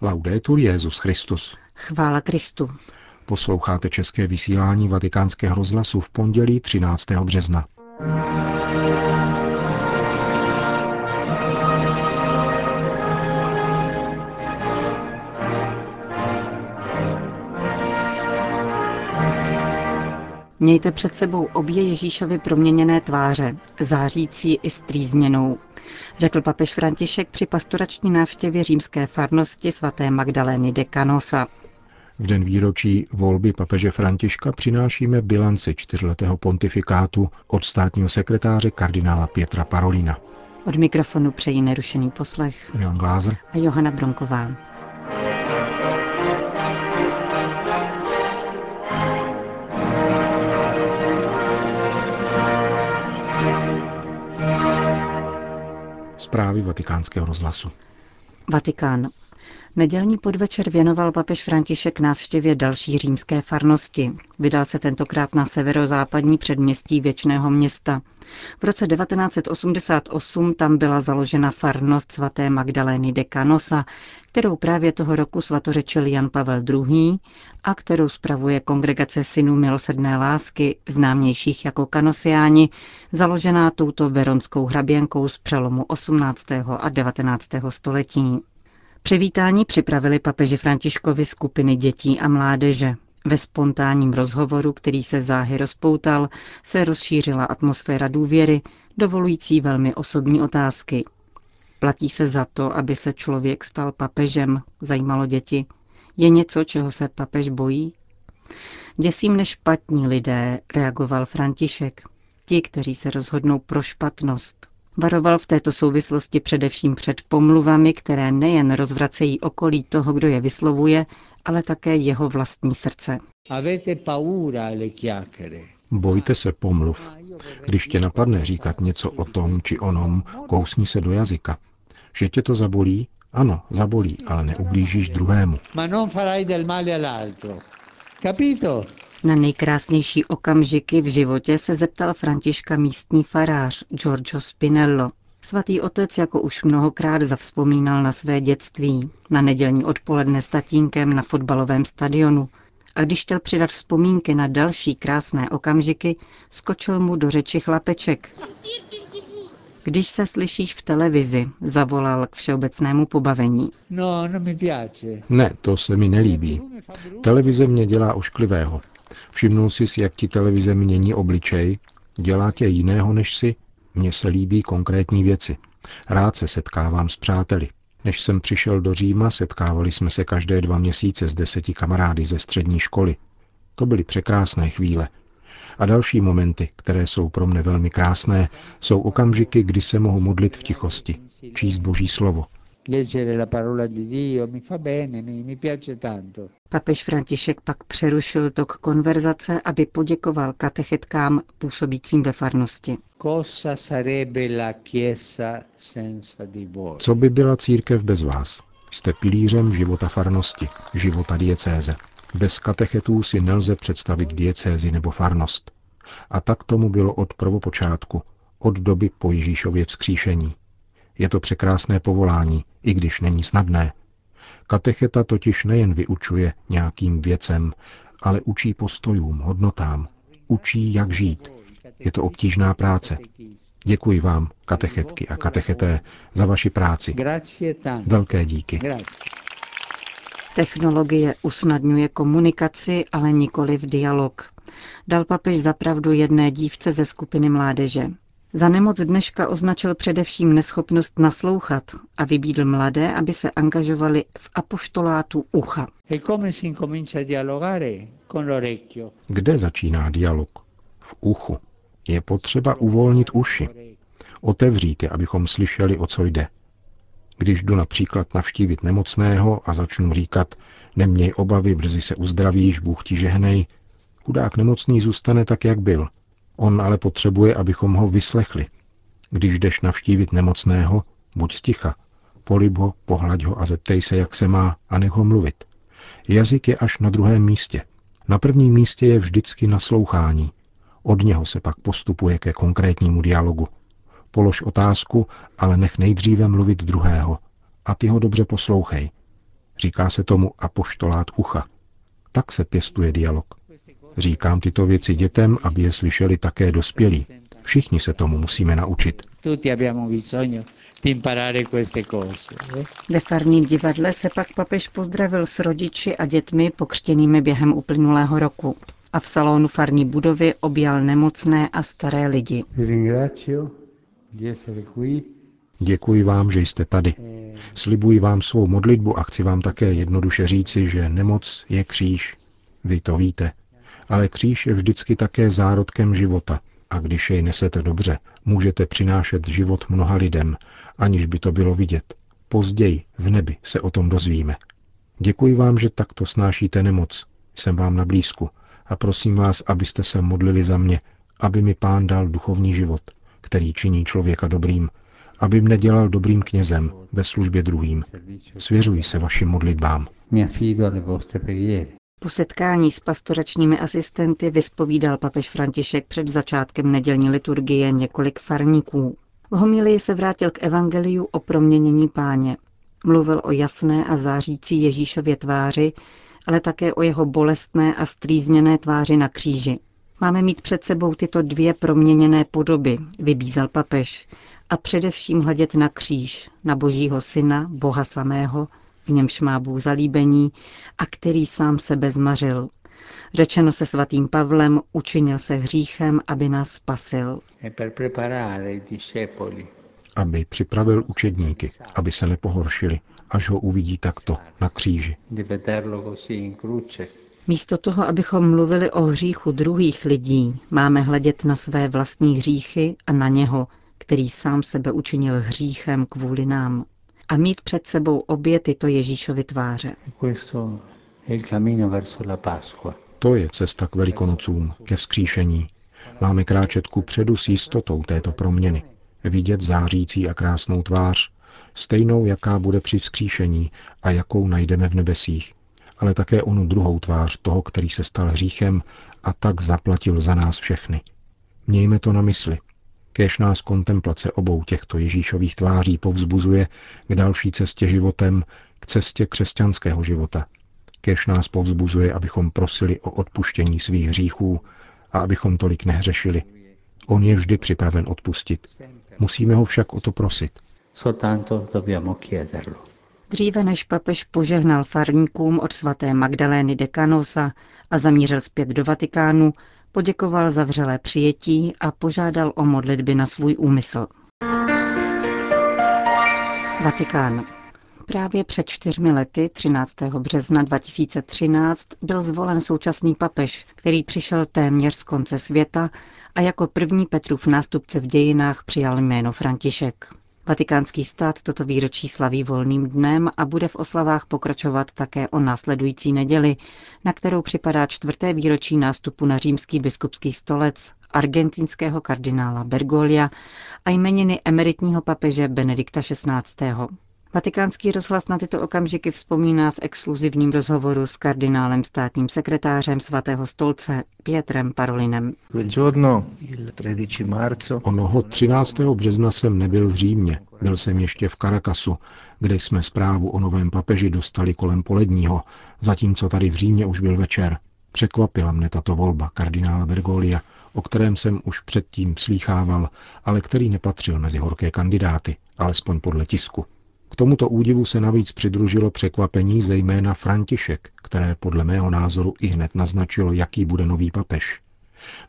Laudetur Jezus Christus. Chvála Kristu. Posloucháte české vysílání Vatikánského rozhlasu v pondělí 13. března. Mějte před sebou obě Ježíšovy proměněné tváře, zářící i strýzněnou, řekl papež František při pastorační návštěvě římské farnosti svaté Magdalény de Canosa. V den výročí volby papeže Františka přinášíme bilanci čtyřletého pontifikátu od státního sekretáře kardinála Pětra Parolina. Od mikrofonu přejí nerušený poslech Jan Glázer a Johana Bronková. Zprávy vatikánského rozhlasu. Vatikán. Nedělní podvečer věnoval papež František návštěvě další římské farnosti. Vydal se tentokrát na severozápadní předměstí Věčného města. V roce 1988 tam byla založena farnost svaté Magdalény de Canosa, kterou právě toho roku svatořečil Jan Pavel II. a kterou spravuje kongregace synů milosrdné lásky, známějších jako kanosiáni, založená touto veronskou hraběnkou z přelomu 18. a 19. století. Přivítání připravili papeži Františkovi skupiny dětí a mládeže. Ve spontánním rozhovoru, který se záhy rozpoutal, se rozšířila atmosféra důvěry, dovolující velmi osobní otázky. Platí se za to, aby se člověk stal papežem, zajímalo děti. Je něco, čeho se papež bojí? Děsím než špatní lidé, reagoval František. Ti, kteří se rozhodnou pro špatnost, Varoval v této souvislosti především před pomluvami, které nejen rozvracejí okolí toho, kdo je vyslovuje, ale také jeho vlastní srdce. Bojte se pomluv. Když tě napadne říkat něco o tom či onom, kousni se do jazyka. Že tě to zabolí? Ano, zabolí, ale neublížíš druhému. Na nejkrásnější okamžiky v životě se zeptal Františka místní farář Giorgio Spinello. Svatý otec jako už mnohokrát zavzpomínal na své dětství, na nedělní odpoledne s tatínkem na fotbalovém stadionu. A když chtěl přidat vzpomínky na další krásné okamžiky, skočil mu do řeči chlapeček. Když se slyšíš v televizi, zavolal k všeobecnému pobavení. No, no ne, to se mi nelíbí. Televize mě dělá ošklivého. Všimnul jsi, jak ti televize mění obličej? Dělá tě jiného než si? Mně se líbí konkrétní věci. Rád se setkávám s přáteli. Než jsem přišel do Říma, setkávali jsme se každé dva měsíce s deseti kamarády ze střední školy. To byly překrásné chvíle. A další momenty, které jsou pro mne velmi krásné, jsou okamžiky, kdy se mohu modlit v tichosti, číst Boží slovo, leggere la parola di Dio mi fa bene, mi, mi piace tanto. Papež František pak přerušil tok konverzace, aby poděkoval katechetkám působícím ve farnosti. Co by byla církev bez vás? Jste pilířem života farnosti, života diecéze. Bez katechetů si nelze představit diecézi nebo farnost. A tak tomu bylo od prvopočátku, od doby po Ježíšově vzkříšení. Je to překrásné povolání, i když není snadné. Katecheta totiž nejen vyučuje nějakým věcem, ale učí postojům, hodnotám, učí, jak žít. Je to obtížná práce. Děkuji vám, katechetky a katecheté, za vaši práci. Velké díky. Technologie usnadňuje komunikaci, ale nikoli v dialog. Dal papež zapravdu jedné dívce ze skupiny mládeže. Za nemoc dneška označil především neschopnost naslouchat a vybídl mladé, aby se angažovali v apoštolátu ucha. E Kde začíná dialog? V uchu. Je potřeba uvolnit uši. Otevřít je, abychom slyšeli, o co jde. Když jdu například navštívit nemocného a začnu říkat, neměj obavy, brzy se uzdravíš, Bůh ti žehnej, chudák nemocný zůstane tak, jak byl – On ale potřebuje, abychom ho vyslechli. Když jdeš navštívit nemocného, buď sticha. Polib ho, pohlaď ho a zeptej se, jak se má a nech ho mluvit. Jazyk je až na druhém místě. Na prvním místě je vždycky naslouchání. Od něho se pak postupuje ke konkrétnímu dialogu. Polož otázku, ale nech nejdříve mluvit druhého. A ty ho dobře poslouchej. Říká se tomu apoštolát ucha. Tak se pěstuje dialog. Říkám tyto věci dětem, aby je slyšeli také dospělí. Všichni se tomu musíme naučit. Ve farním divadle se pak papež pozdravil s rodiči a dětmi pokřtěnými během uplynulého roku a v salonu farní budovy objal nemocné a staré lidi. Děkuji vám, že jste tady. Slibuji vám svou modlitbu a chci vám také jednoduše říci, že nemoc je kříž. Vy to víte. Ale kříž je vždycky také zárodkem života. A když jej nesete dobře, můžete přinášet život mnoha lidem, aniž by to bylo vidět. Později, v nebi, se o tom dozvíme. Děkuji vám, že takto snášíte nemoc. Jsem vám na blízku a prosím vás, abyste se modlili za mě, aby mi pán dal duchovní život, který činí člověka dobrým, aby mne dělal dobrým knězem ve službě druhým. Svěřuji se vašim modlitbám. Po setkání s pastoračními asistenty vyspovídal papež František před začátkem nedělní liturgie několik farníků. V homilii se vrátil k evangeliu o proměnění páně. Mluvil o jasné a zářící Ježíšově tváři, ale také o jeho bolestné a strýzněné tváři na kříži. Máme mít před sebou tyto dvě proměněné podoby, vybízel papež, a především hledět na kříž, na božího syna, boha samého, v němž má Bůh zalíbení a který sám sebe zmařil. Řečeno se svatým Pavlem, učinil se hříchem, aby nás spasil. E aby připravil učedníky, aby se nepohoršili, až ho uvidí takto na kříži. Místo toho, abychom mluvili o hříchu druhých lidí, máme hledět na své vlastní hříchy a na něho, který sám sebe učinil hříchem kvůli nám. A mít před sebou obě tyto Ježíšovy tváře. To je cesta k velikonocům, ke vzkříšení. Máme kráčet ku předu s jistotou této proměny. Vidět zářící a krásnou tvář, stejnou, jaká bude při vzkříšení a jakou najdeme v nebesích, ale také onu druhou tvář toho, který se stal hříchem a tak zaplatil za nás všechny. Mějme to na mysli. Kéž nás kontemplace obou těchto Ježíšových tváří povzbuzuje k další cestě životem, k cestě křesťanského života. Kéž nás povzbuzuje, abychom prosili o odpuštění svých hříchů a abychom tolik nehřešili. On je vždy připraven odpustit. Musíme ho však o to prosit. Dříve než papež požehnal farníkům od svaté Magdalény de Canosa a zamířil zpět do Vatikánu, poděkoval za vřelé přijetí a požádal o modlitby na svůj úmysl. Vatikán. Právě před čtyřmi lety, 13. března 2013, byl zvolen současný papež, který přišel téměř z konce světa a jako první Petrův nástupce v dějinách přijal jméno František. Vatikánský stát toto výročí slaví volným dnem a bude v oslavách pokračovat také o následující neděli, na kterou připadá čtvrté výročí nástupu na římský biskupský stolec argentinského kardinála Bergolia a jmeniny emeritního papeže Benedikta XVI. Vatikánský rozhlas na tyto okamžiky vzpomíná v exkluzivním rozhovoru s kardinálem státním sekretářem svatého stolce Pietrem Parolinem. Onoho 13. března jsem nebyl v Římě, byl jsem ještě v Caracasu, kde jsme zprávu o novém papeži dostali kolem poledního, zatímco tady v Římě už byl večer. Překvapila mne tato volba kardinála Bergolia, o kterém jsem už předtím slýchával, ale který nepatřil mezi horké kandidáty, alespoň podle tisku. K tomuto údivu se navíc přidružilo překvapení zejména František, které podle mého názoru i hned naznačilo, jaký bude nový papež.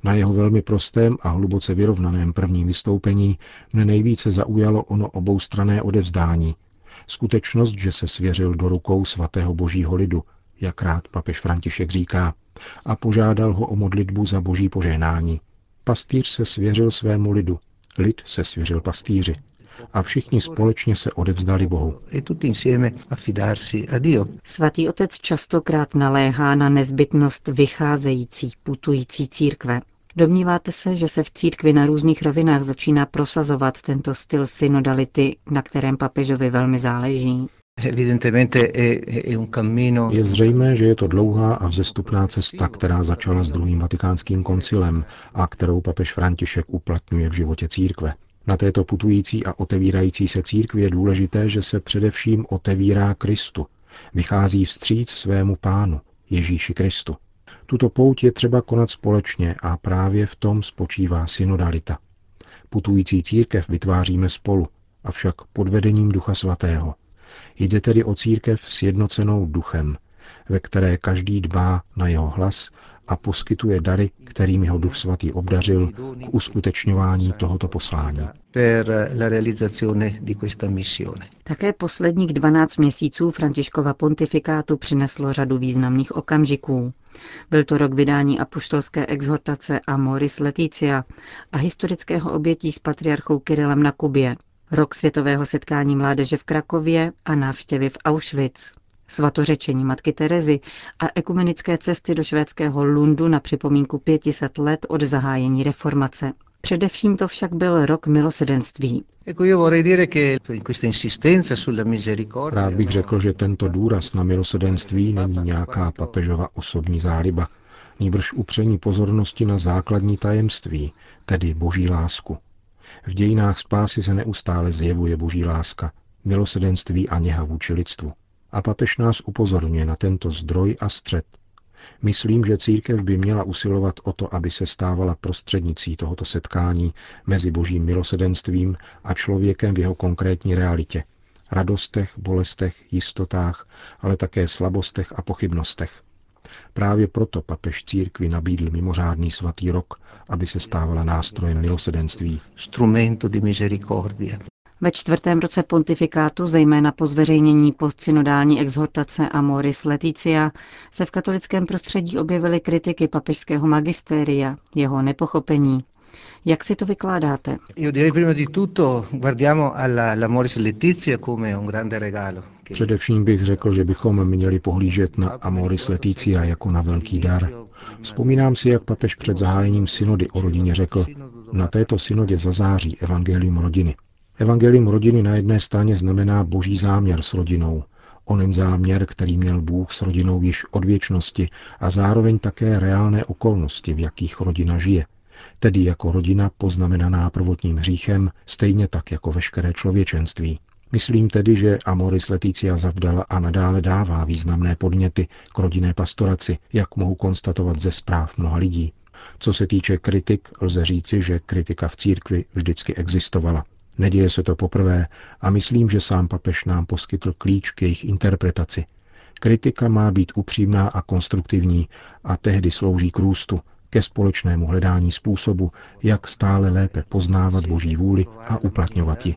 Na jeho velmi prostém a hluboce vyrovnaném prvním vystoupení mne nejvíce zaujalo ono oboustrané odevzdání. Skutečnost, že se svěřil do rukou svatého božího lidu, jak rád papež František říká, a požádal ho o modlitbu za boží požehnání. Pastýř se svěřil svému lidu, lid se svěřil pastýři a všichni společně se odevzdali Bohu. Svatý otec častokrát naléhá na nezbytnost vycházející, putující církve. Domníváte se, že se v církvi na různých rovinách začíná prosazovat tento styl synodality, na kterém papežovi velmi záleží? Je zřejmé, že je to dlouhá a vzestupná cesta, která začala s druhým vatikánským koncilem a kterou papež František uplatňuje v životě církve. Na této putující a otevírající se církvi je důležité, že se především otevírá Kristu, Vychází vstříc svému pánu, Ježíši Kristu. Tuto pouť je třeba konat společně a právě v tom spočívá synodalita. Putující církev vytváříme spolu, avšak pod vedením Ducha Svatého. Jde tedy o církev sjednocenou duchem, ve které každý dbá na jeho hlas a poskytuje dary, kterými ho Duch Svatý obdařil k uskutečňování tohoto poslání. Také posledních 12 měsíců Františkova pontifikátu přineslo řadu významných okamžiků. Byl to rok vydání apoštolské exhortace Amoris Leticia a historického obětí s patriarchou Kirilem na Kubě, rok světového setkání mládeže v Krakově a návštěvy v Auschwitz svatořečení matky Terezy a ekumenické cesty do švédského Lundu na připomínku 500 let od zahájení reformace. Především to však byl rok milosedenství. Rád bych řekl, že tento důraz na milosedenství není nějaká papežova osobní záliba, nýbrž upření pozornosti na základní tajemství, tedy boží lásku. V dějinách spásy se neustále zjevuje boží láska, milosedenství a něha vůči lidstvu. A papež nás upozorňuje na tento zdroj a střed. Myslím, že církev by měla usilovat o to, aby se stávala prostřednicí tohoto setkání mezi božím milosedenstvím a člověkem v jeho konkrétní realitě. Radostech, bolestech, jistotách, ale také slabostech a pochybnostech. Právě proto papež církvi nabídl mimořádný svatý rok, aby se stávala nástrojem milosedenství. Ve čtvrtém roce pontifikátu, zejména po zveřejnění postsynodální exhortace Amoris Leticia, se v katolickém prostředí objevily kritiky papežského magistéria, jeho nepochopení. Jak si to vykládáte? Především bych řekl, že bychom měli pohlížet na Amoris Leticia jako na velký dar. Vzpomínám si, jak papež před zahájením synody o rodině řekl, na této synodě zazáří evangelium rodiny. Evangelium rodiny na jedné straně znamená boží záměr s rodinou, onen záměr, který měl Bůh s rodinou již od věčnosti a zároveň také reálné okolnosti, v jakých rodina žije, tedy jako rodina poznamenaná prvotním hříchem, stejně tak jako veškeré člověčenství. Myslím tedy, že Amoris Leticia zavdala a nadále dává významné podněty k rodinné pastoraci, jak mohu konstatovat ze zpráv mnoha lidí. Co se týče kritik, lze říci, že kritika v církvi vždycky existovala. Neděje se to poprvé a myslím, že sám papež nám poskytl klíč k jejich interpretaci. Kritika má být upřímná a konstruktivní a tehdy slouží k růstu, ke společnému hledání způsobu, jak stále lépe poznávat Boží vůli a uplatňovat ji.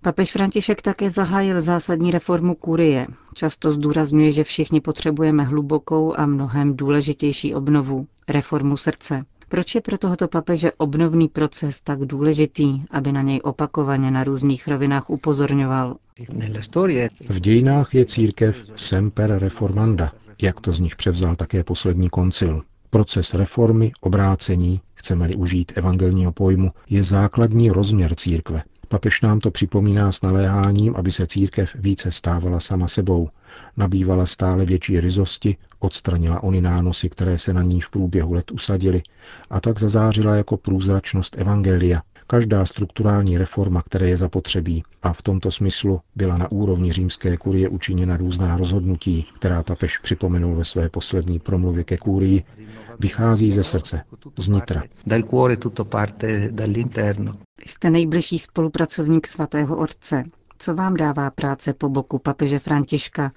Papež František také zahájil zásadní reformu kurie. Často zdůrazňuje, že všichni potřebujeme hlubokou a mnohem důležitější obnovu, reformu srdce. Proč je pro tohoto papeže obnovný proces tak důležitý, aby na něj opakovaně na různých rovinách upozorňoval? V dějinách je církev semper reformanda, jak to z nich převzal také poslední koncil. Proces reformy, obrácení, chceme-li užít evangelního pojmu, je základní rozměr církve. Papež nám to připomíná s naléháním, aby se církev více stávala sama sebou, nabývala stále větší ryzosti, odstranila ony nánosy, které se na ní v průběhu let usadily, a tak zazářila jako průzračnost Evangelia, každá strukturální reforma, které je zapotřebí. A v tomto smyslu byla na úrovni římské kurie učiněna různá rozhodnutí, která papež připomenul ve své poslední promluvě ke kurii, vychází ze srdce, z nitra. Jste nejbližší spolupracovník svatého Otce. Co vám dává práce po boku papeže Františka?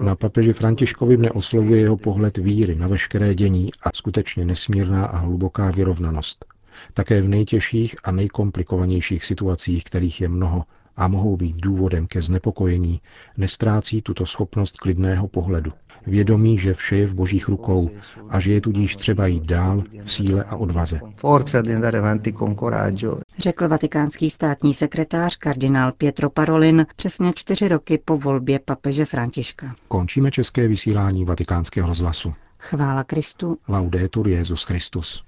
Na papeži Františkovi mne oslovuje jeho pohled víry na veškeré dění a skutečně nesmírná a hluboká vyrovnanost. Také v nejtěžších a nejkomplikovanějších situacích, kterých je mnoho a mohou být důvodem ke znepokojení, nestrácí tuto schopnost klidného pohledu vědomí, že vše je v božích rukou a že je tudíž třeba jít dál v síle a odvaze. Řekl vatikánský státní sekretář kardinál Pietro Parolin přesně čtyři roky po volbě papeže Františka. Končíme české vysílání vatikánského rozhlasu. Chvála Kristu. Laudetur Jezus Christus.